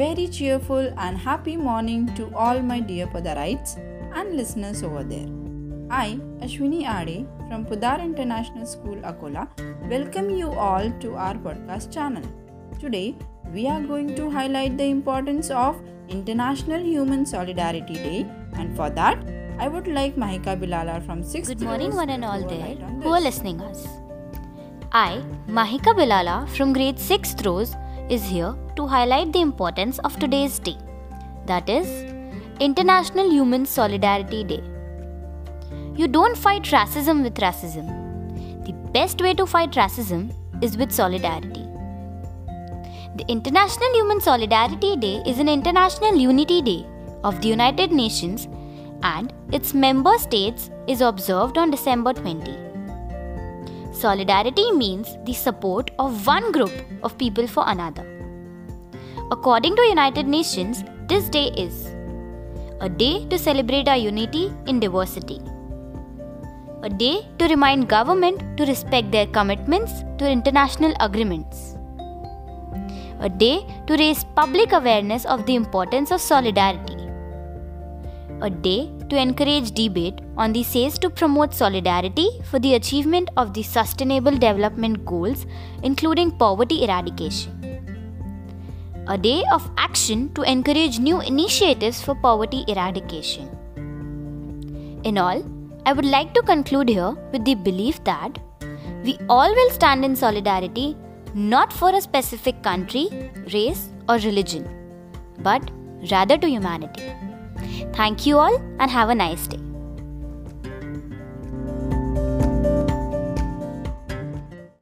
very cheerful and happy morning to all my dear Podarites and listeners over there. I, Ashwini Ade from Podar International School, Akola, welcome you all to our podcast channel. Today, we are going to highlight the importance of International Human Solidarity Day, and for that, I would like Mahika Bilala from 6th Good morning, one and all there on who are listening us. I, Mahika Bilala from grade 6th Rose, is here to highlight the importance of today's day. That is International Human Solidarity Day. You don't fight racism with racism. The best way to fight racism is with solidarity. The International Human Solidarity Day is an international unity day of the United Nations and its member states is observed on December 20. Solidarity means the support of one group of people for another. According to United Nations, this day is a day to celebrate our unity in diversity. A day to remind government to respect their commitments to international agreements. A day to raise public awareness of the importance of solidarity. A day to encourage debate on the says to promote solidarity for the achievement of the sustainable development goals including poverty eradication. A day of action to encourage new initiatives for poverty eradication. In all, I would like to conclude here with the belief that we all will stand in solidarity not for a specific country, race, or religion, but rather to humanity. Thank you all and have a nice day.